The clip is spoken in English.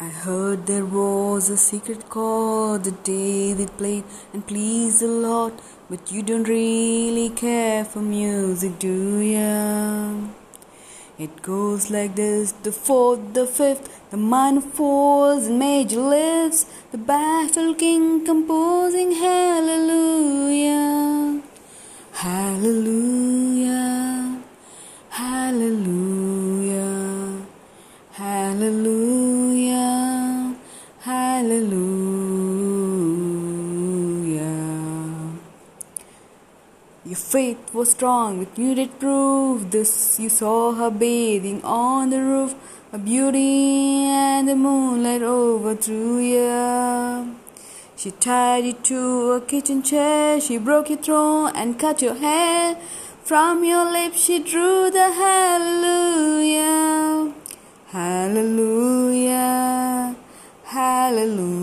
I heard there was a secret chord that David played and pleased the Lord, but you don't really care for music, do ya? It goes like this the fourth, the fifth, the minor falls and major lifts, the battle king composing hallelujah, hallelujah, hallelujah. Your faith was strong with muted proof. This you saw her bathing on the roof, a beauty and the moonlight overthrew you. She tied you to a kitchen chair. She broke your throne and cut your hair. From your lips she drew the hallelujah,